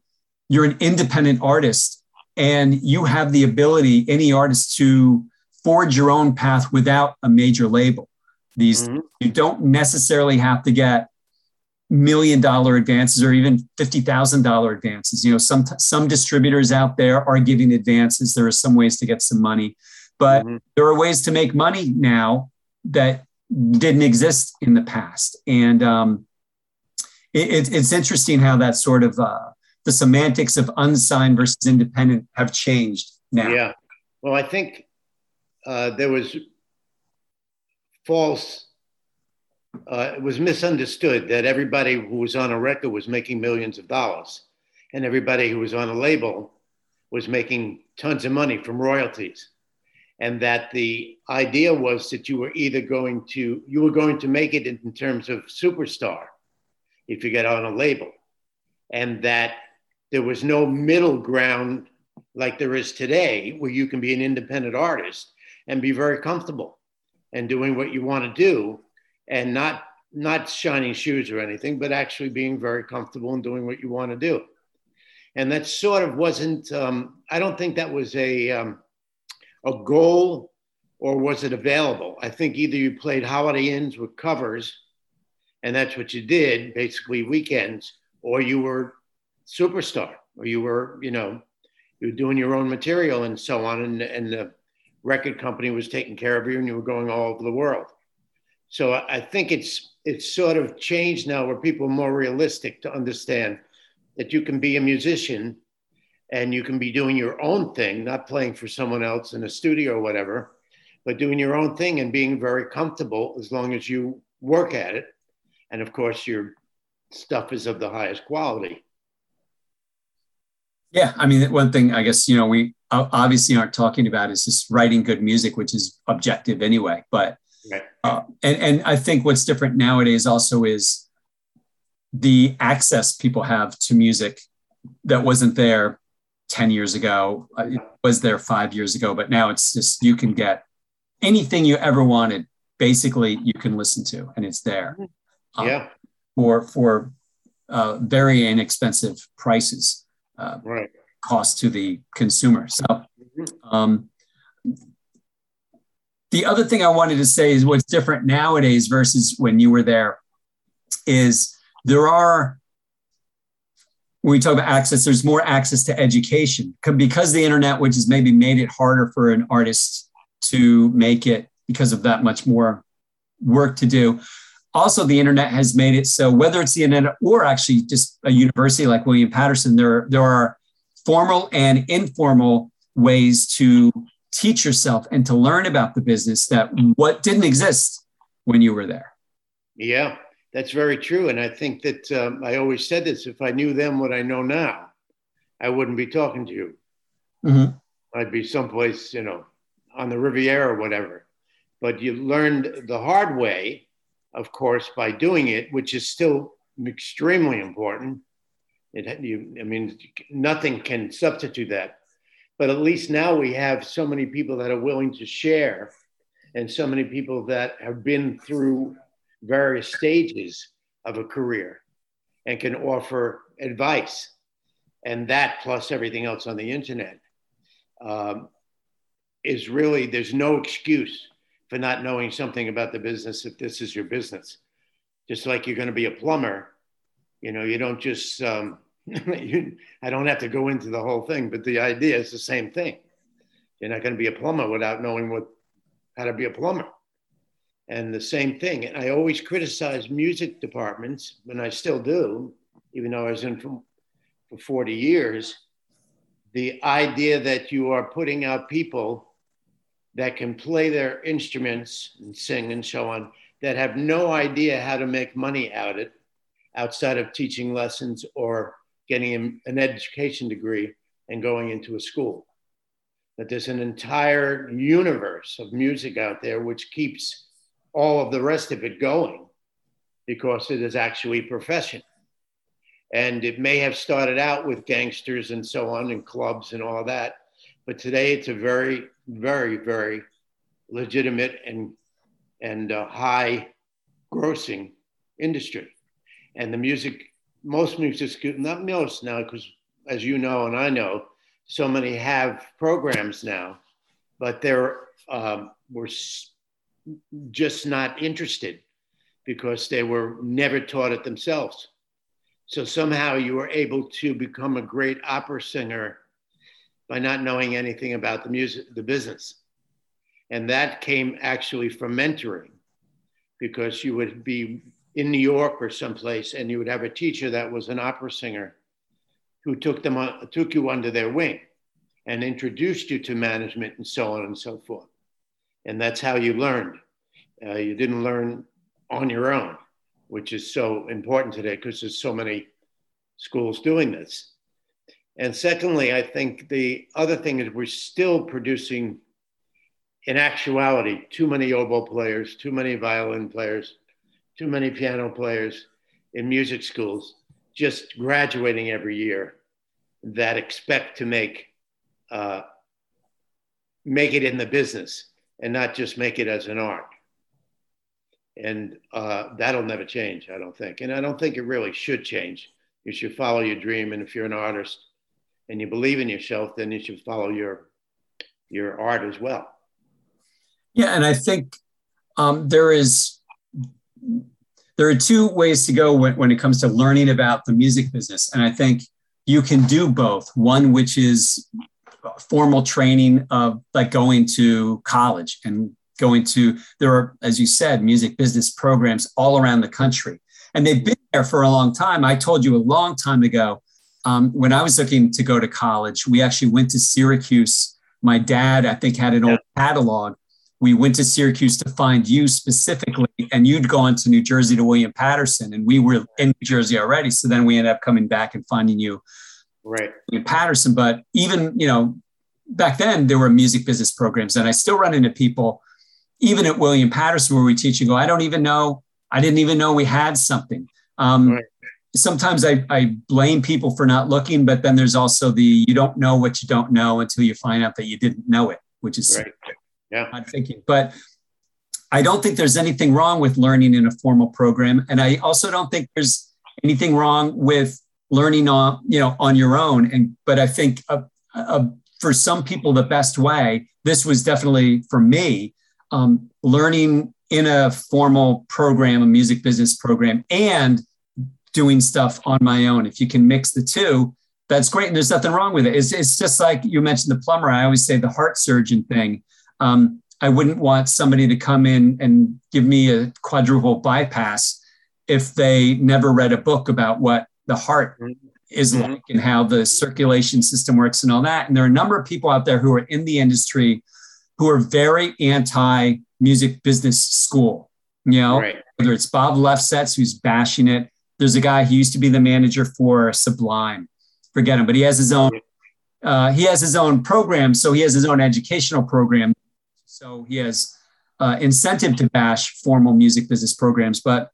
you're an independent artist and you have the ability any artist to forge your own path without a major label these mm-hmm. you don't necessarily have to get million dollar advances or even $50,000 advances. You know, some, some distributors out there are giving advances. There are some ways to get some money, but mm-hmm. there are ways to make money now that didn't exist in the past. And um, it, it's interesting how that sort of uh, the semantics of unsigned versus independent have changed now. Yeah. Well, I think uh, there was false uh, it was misunderstood that everybody who was on a record was making millions of dollars, and everybody who was on a label was making tons of money from royalties, and that the idea was that you were either going to you were going to make it in terms of superstar if you get on a label, and that there was no middle ground like there is today, where you can be an independent artist and be very comfortable and doing what you want to do and not not shining shoes or anything, but actually being very comfortable and doing what you want to do. And that sort of wasn't. Um, I don't think that was a um, a goal, or was it available? I think either you played Holiday Inns with covers, and that's what you did, basically weekends, or you were superstar, or you were, you know, you were doing your own material and so on, and and the record company was taking care of you, and you were going all over the world. So I think it's it's sort of changed now where people are more realistic to understand that you can be a musician and you can be doing your own thing, not playing for someone else in a studio or whatever, but doing your own thing and being very comfortable as long as you work at it. And of course, your stuff is of the highest quality. Yeah, I mean, one thing I guess you know we obviously aren't talking about is just writing good music, which is objective anyway. But Right. Uh, and, and I think what's different nowadays also is the access people have to music that wasn't there 10 years ago, uh, it was there five years ago, but now it's just you can get anything you ever wanted, basically, you can listen to, and it's there. Um, yeah. For, for uh, very inexpensive prices, uh, right. cost to the consumer. So, um, the other thing I wanted to say is what's different nowadays versus when you were there is there are when we talk about access, there's more access to education because the internet, which has maybe made it harder for an artist to make it because of that much more work to do. Also, the internet has made it so whether it's the internet or actually just a university like William Paterson, there, there are formal and informal ways to teach yourself and to learn about the business that what didn't exist when you were there. Yeah, that's very true. And I think that um, I always said this if I knew then what I know now, I wouldn't be talking to you. Mm-hmm. I'd be someplace, you know, on the Riviera or whatever. But you learned the hard way, of course, by doing it, which is still extremely important. It, you, I mean, nothing can substitute that. But at least now we have so many people that are willing to share and so many people that have been through various stages of a career and can offer advice. And that plus everything else on the internet um, is really, there's no excuse for not knowing something about the business if this is your business. Just like you're going to be a plumber, you know, you don't just, um, you, I don't have to go into the whole thing, but the idea is the same thing. You're not going to be a plumber without knowing what, how to be a plumber and the same thing. And I always criticize music departments, and I still do, even though I was in for, for 40 years. The idea that you are putting out people that can play their instruments and sing and so on, that have no idea how to make money out of it outside of teaching lessons or getting an education degree and going into a school. That there's an entire universe of music out there which keeps all of the rest of it going because it is actually a profession. And it may have started out with gangsters and so on and clubs and all that, but today it's a very, very, very legitimate and and uh, high grossing industry. And the music, most music, not most now, because as you know and I know, so many have programs now, but there um, were just not interested because they were never taught it themselves. So somehow you were able to become a great opera singer by not knowing anything about the music, the business. And that came actually from mentoring because you would be in New York or someplace and you would have a teacher that was an opera singer who took them on, took you under their wing and introduced you to management and so on and so forth and that's how you learned. Uh, you didn't learn on your own, which is so important today because there's so many schools doing this. And secondly, I think the other thing is we're still producing, in actuality, too many oboe players, too many violin players, too many piano players in music schools, just graduating every year that expect to make uh, make it in the business and not just make it as an art. And uh, that'll never change, I don't think. And I don't think it really should change. You should follow your dream. And if you're an artist and you believe in yourself, then you should follow your your art as well. Yeah, and I think um, there is there are two ways to go when, when it comes to learning about the music business, and I think you can do both. One which is formal training of like going to college and going to there are as you said music business programs all around the country and they've been there for a long time i told you a long time ago um, when i was looking to go to college we actually went to syracuse my dad i think had an old catalog we went to syracuse to find you specifically and you'd gone to new jersey to william Paterson, and we were in new jersey already so then we ended up coming back and finding you right in Paterson. But even, you know, back then there were music business programs and I still run into people, even at William Paterson, where we teach and go, I don't even know, I didn't even know we had something. Um, right. Sometimes I, I blame people for not looking, but then there's also the you don't know what you don't know until you find out that you didn't know it, which is right. yeah. I'm thinking. But I don't think there's anything wrong with learning in a formal program. And I also don't think there's anything wrong with learning on you know on your own and but i think uh, uh, for some people the best way this was definitely for me um, learning in a formal program a music business program and doing stuff on my own. If you can mix the two, that's great. And there's nothing wrong with it. It's, it's just like you mentioned the plumber. I always say the heart surgeon thing. Um, I wouldn't want somebody to come in and give me a quadruple bypass if they never read a book about what the heart is mm-hmm. like and how the circulation system works and all that. And there are a number of people out there who are in the industry who are very anti music business school. You know, right. whether it's Bob Lefsetz who's bashing it. There's a guy who used to be the manager for Sublime. Forget him, but he has his own. Uh, he has his own program, so he has his own educational program. So he has uh, incentive to bash formal music business programs. But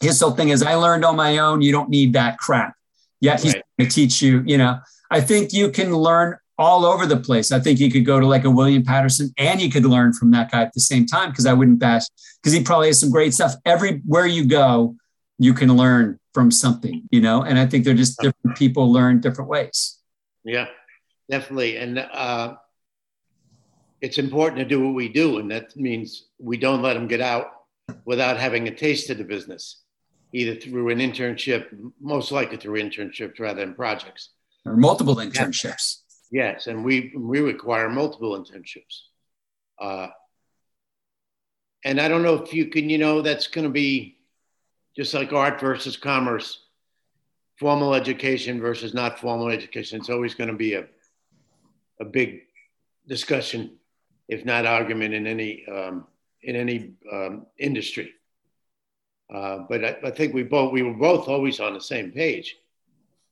his whole thing is, I learned on my own. You don't need that crap. Yet he's right. going to teach you, you know, I think you can learn all over the place. I think you could go to like a William Paterson and you could learn from that guy at the same time because I wouldn't bash because he probably has some great stuff. Everywhere you go, you can learn from something, you know, and I think they're just different people learn different ways. Yeah, definitely. And uh, it's important to do what we do. And that means we don't let them get out without having a taste of the business either through an internship, most likely through internships rather than projects. Or multiple internships. Yes, and we we require multiple internships. Uh, and I don't know if you can, you know, that's going to be just like art versus commerce, formal education versus not formal education. It's always going to be a a big discussion, if not argument, in any um, in any um, industry. Uh, but I, I, think we both we were both always on the same page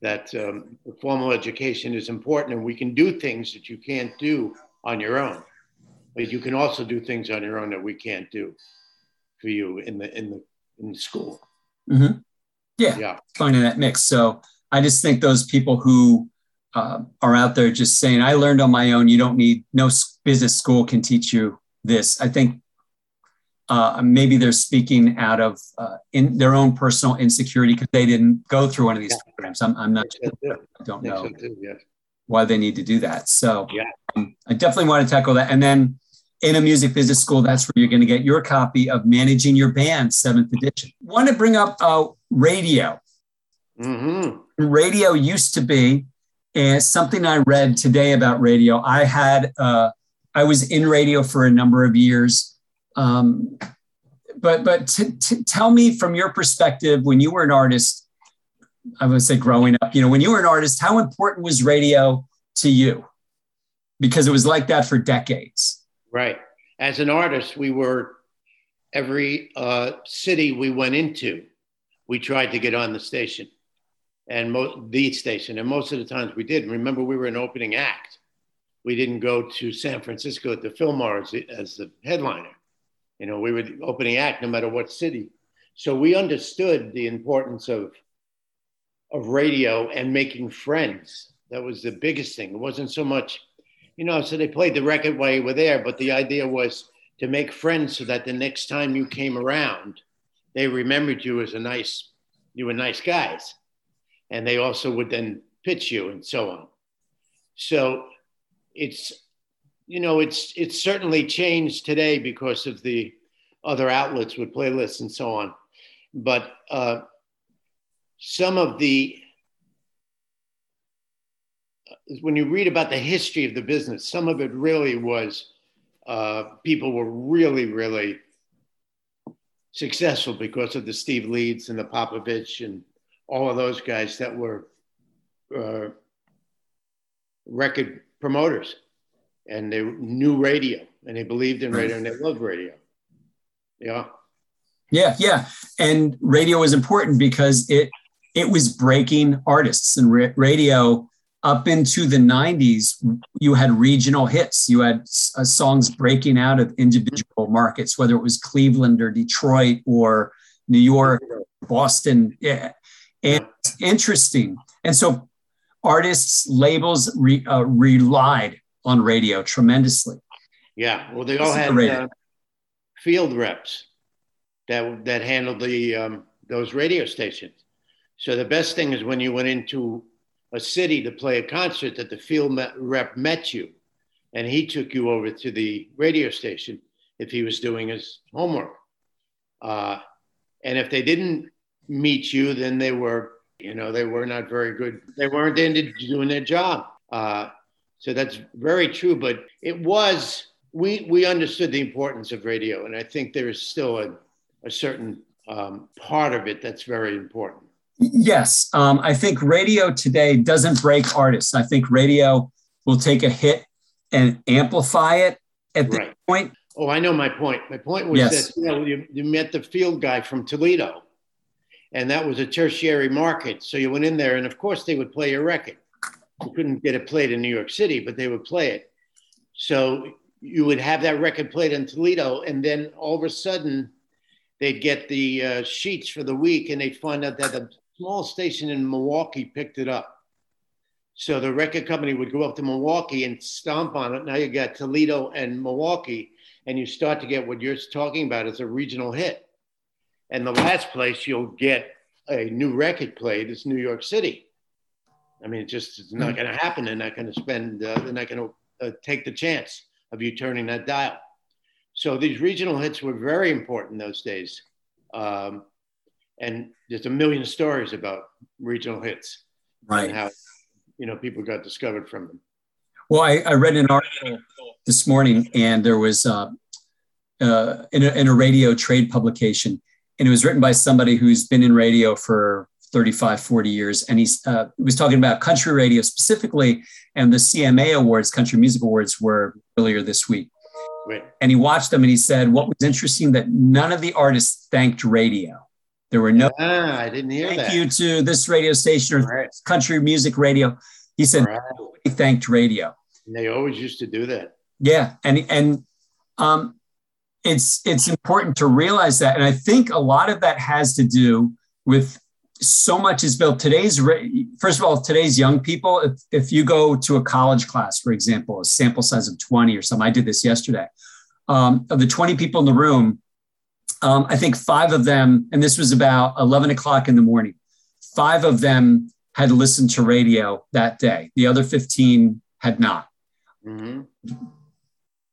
that um, formal education is important and we can do things that you can't do on your own but you can also do things on your own that we can't do for you in the in the in school mm-hmm. yeah yeah finding that mix so i just think those people who uh, are out there just saying i learned on my own you don't need no business school can teach you this i think uh, maybe they're speaking out of uh, in their own personal insecurity because they didn't go through one of these yeah. programs. I'm, I'm not, I don't know so too, yeah. why they need to do that. So yeah. um, I definitely want to tackle that. And then in a music business school, that's where you're going to get your copy of Managing Your Band, seventh edition. Want to bring up uh, radio. Mm-hmm. Radio used to be, and something I read today about radio. I had, uh, I was in radio for a number of years um, but but t- t- tell me from your perspective when you were an artist, I would say growing up, you know, when you were an artist, how important was radio to you? Because it was like that for decades. Right. As an artist, we were every uh, city we went into, we tried to get on the station and mo- the station. And most of the times we did. Remember, we were an opening act. We didn't go to San Francisco at the Fillmore as, as the headliner. You know, we were the opening act no matter what city. So we understood the importance of of radio and making friends. That was the biggest thing. It wasn't so much, you know, so they played the record while you were there, but the idea was to make friends so that the next time you came around, they remembered you as a nice, you were nice guys. And they also would then pitch you and so on. So it's you know, it's it's certainly changed today because of the other outlets with playlists and so on. But uh, some of the when you read about the history of the business, some of it really was uh, people were really, really successful because of the Steve Leeds and the Popovich and all of those guys that were uh, record promoters and they knew radio and they believed in radio and they loved radio. Yeah. Yeah, yeah. And radio was important because it it was breaking artists and radio up into the 90s you had regional hits you had uh, songs breaking out of individual markets whether it was cleveland or detroit or new york boston yeah and it's interesting and so artists labels re, uh, relied on radio tremendously. Yeah, well, they all had uh, field reps that that handled the um, those radio stations. So the best thing is when you went into a city to play a concert that the field rep met you, and he took you over to the radio station if he was doing his homework. Uh, and if they didn't meet you, then they were, you know, they were not very good. They weren't into doing their job. Uh, so that's very true. But it was we we understood the importance of radio, and I think there is still a, a certain um, part of it that's very important. Yes, um, I think radio today doesn't break artists. I think radio will take a hit and amplify it at the right. point. Oh, I know my point. My point was yes. that you know you, you met the field guy from Toledo, and that was a tertiary market. So you went in there, and of course they would play your record. You couldn't get it played in New York City, but they would play it. So you would have that record played in Toledo, and then all of a sudden they'd get the uh, sheets for the week, and they'd find out that a small station in Milwaukee picked it up. So the record company would go up to Milwaukee and stomp on it. Now you got Toledo and Milwaukee, and you start to get what you're talking about as a regional hit. And the last place you'll get a new record played is New York City. I mean, it just it's not going to happen. They're not going to spend. Uh, they're not going to uh, take the chance of you turning that dial. So these regional hits were very important those days, um, and there's a million stories about regional hits, right? And how you know people got discovered from them. Well, I, I read an article this morning, and there was uh, uh, in, a, in a radio trade publication, and it was written by somebody who's been in radio for 35, 40 years. And he uh, was talking about country radio specifically, and the CMA Awards, Country Music Awards, were earlier this week. Right. And he watched them and he said, What was interesting that none of the artists thanked radio. There were no, ah, I didn't hear that. thank that. you to this radio station or right. country music radio. He said, right. Nobody thanked radio. And they always used to do that. Yeah. And, and, um, it's it's important to realize that and i think a lot of that has to do with so much is built today's first of all today's young people if, if you go to a college class for example a sample size of 20 or something i did this yesterday um, of the 20 people in the room um, i think five of them and this was about 11 o'clock in the morning five of them had listened to radio that day the other 15 had not mm-hmm.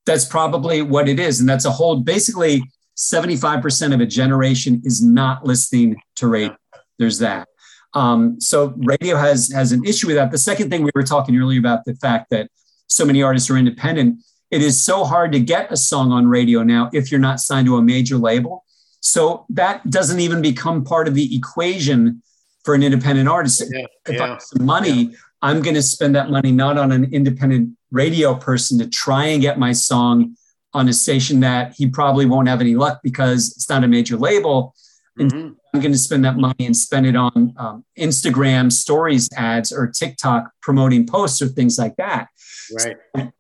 that's probably what it is and that's a whole basically 75% of a generation is not listening to radio there's that. Um, so radio has has an issue with that. The second thing we were talking earlier about the fact that so many artists are independent. It is so hard to get a song on radio now if you're not signed to a major label. So that doesn't even become part of the equation for an independent artist. Yeah, if yeah, I have some money, yeah. I'm going to spend that money not on an independent radio person to try and get my song on a station that he probably won't have any luck because it's not a major label. Mm-hmm. I'm going to spend that money and spend it on um, Instagram stories ads or TikTok promoting posts or things like that. Right. So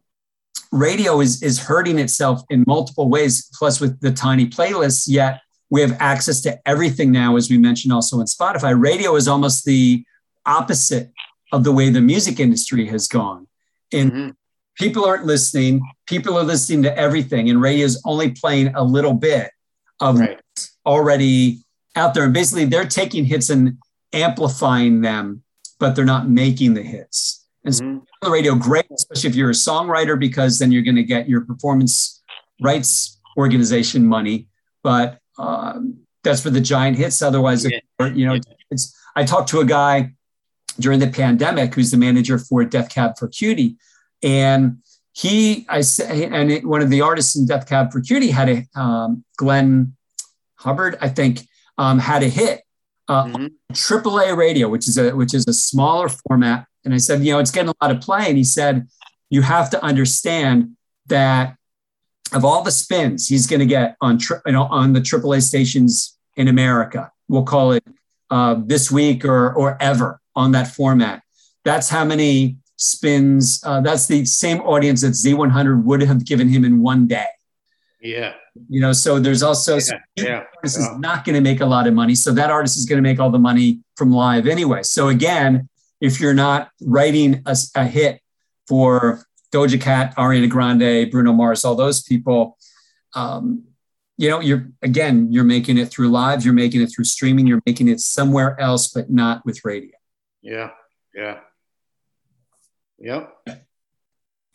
radio is is hurting itself in multiple ways. Plus, with the tiny playlists, yet we have access to everything now, as we mentioned also in Spotify. Radio is almost the opposite of the way the music industry has gone. And mm-hmm. people aren't listening. People are listening to everything, and radio is only playing a little bit of right. already out there. And basically, they're taking hits and amplifying them, but they're not making the hits. And so mm-hmm. The radio, great, especially if you're a songwriter, because then you're going to get your performance rights organization money. But um, that's for the giant hits. Otherwise, yeah. you know, it's. I talked to a guy during the pandemic who's the manager for Death Cab for Cutie, and he, I say, and it, one of the artists in Death Cab for Cutie had a um, Glenn Hubbard, I think, um, had a hit. Uh, mm-hmm. AAA radio, which is a which is a smaller format, and I said, you know, it's getting a lot of play. And he said, you have to understand that of all the spins he's going to get on tri- you know, on the AAA stations in America, we'll call it uh, this week or or ever on that format. That's how many spins. Uh, that's the same audience that Z100 would have given him in one day. Yeah. You know, so there's also yeah, yeah, artist is not going to make a lot of money. So that artist is going to make all the money from live anyway. So again, if you're not writing a, a hit for Doja Cat, Ariana Grande, Bruno Mars, all those people, um, you know, you're again, you're making it through live, you're making it through streaming, you're making it somewhere else, but not with radio. Yeah, yeah, yep.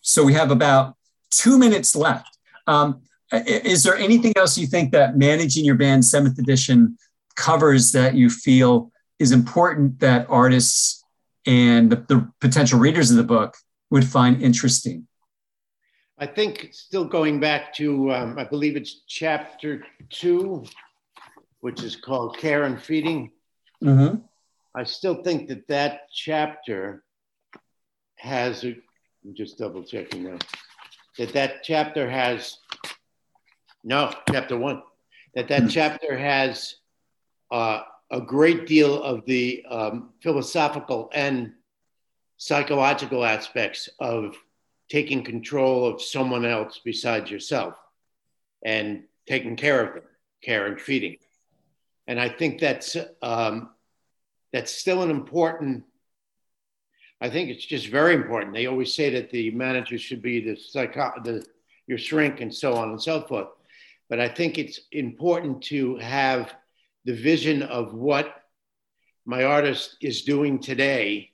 So we have about two minutes left. Um, is there anything else you think that managing your band seventh edition covers that you feel is important that artists and the, the potential readers of the book would find interesting? I think still going back to, um, I believe it's chapter two, which is called Care and Feeding. Mm-hmm. I still think that that chapter has, a, I'm just double checking now, that that chapter has, no, chapter one, that that chapter has uh, a great deal of the um, philosophical and psychological aspects of taking control of someone else besides yourself and taking care of them, care and feeding. And I think that's um, that's still an important. I think it's just very important. They always say that the manager should be the psycho, the your shrink, and so on and so forth. But I think it's important to have the vision of what my artist is doing today,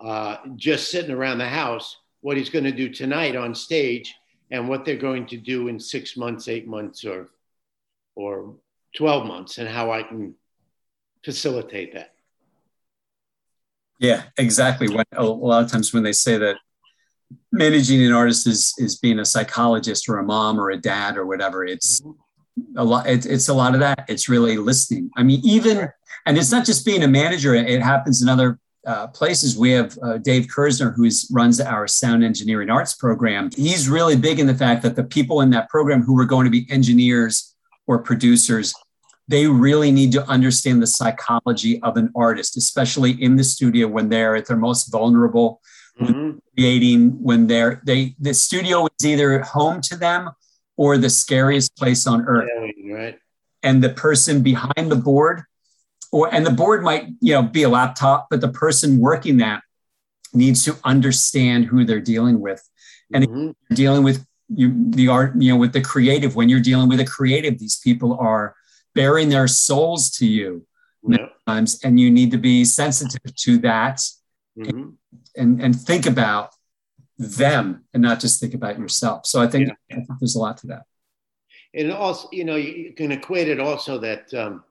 uh, just sitting around the house, what he's going to do tonight on stage, and what they're going to do in six months, eight months, or or 12 months, and how I can facilitate that. Yeah, exactly. When, a lot of times when they say that managing an artist is is being a psychologist or a mom or a dad or whatever, it's a lot. It, it's a lot of that. It's really listening. I mean, even and it's not just being a manager. It happens in other uh, places. We have uh, Dave Kersner, who runs our sound engineering arts program. He's really big in the fact that the people in that program who are going to be engineers or producers they really need to understand the psychology of an artist, especially in the studio when they're at their most vulnerable, mm-hmm. creating when they're they the studio is either home to them or the scariest place on earth. Yeah, right. And the person behind the board, or and the board might you know be a laptop, but the person working that needs to understand who they're dealing with, and mm-hmm. dealing with you the art you know with the creative. When you're dealing with a creative, these people are bearing their souls to you many times, and you need to be sensitive to that mm-hmm. and, and think about them and not just think about yourself. So I think, yeah. I think there's a lot to that. And also, you know, you can equate it also that um,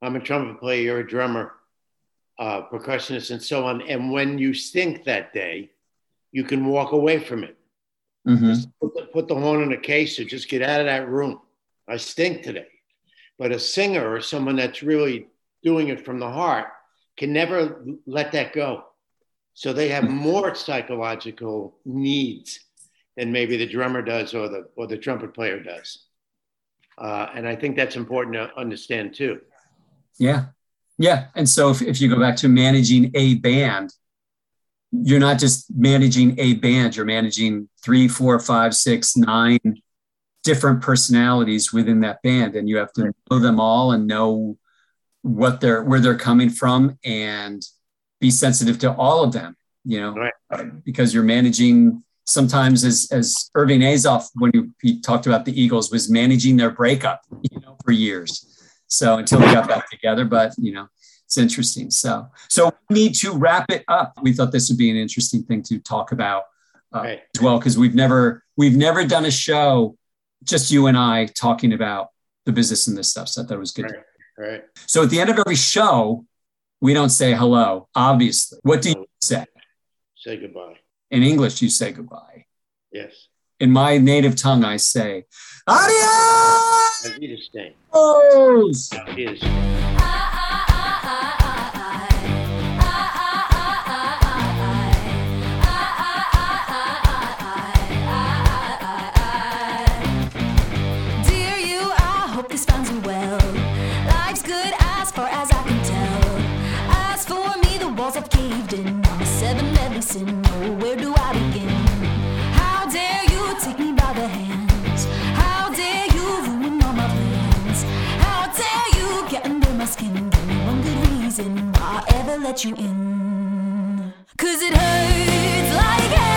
I'm a trumpet player, you're a drummer, uh, percussionist, and so on. And when you stink that day, you can walk away from it. Mm-hmm. Put, the, put the horn in a case or just get out of that room. I stink today. But a singer or someone that's really doing it from the heart can never let that go. So they have more psychological needs than maybe the drummer does or the or the trumpet player does. Uh, and I think that's important to understand too. Yeah. Yeah. And so if, if you go back to managing a band, you're not just managing a band, you're managing three, four, five, six, nine different personalities within that band and you have to know them all and know what they're where they're coming from and be sensitive to all of them you know right. because you're managing sometimes as as irving azoff when he, he talked about the eagles was managing their breakup you know for years so until they got back together but you know it's interesting so so we need to wrap it up we thought this would be an interesting thing to talk about uh, right. as well because we've never we've never done a show just you and I talking about the business and this stuff. So I thought it was good. Right. right. So at the end of every show, we don't say hello, obviously. What do you say? Say goodbye. In English, you say goodbye. Yes. In my native tongue, I say adios. Adios. drifting on seven deadly sin. Oh, where do I begin? How dare you take me by the hands? How dare you ruin all my plans? How dare you get under my skin? Give me one good reason why I ever let you in. Cause it hurts like hell.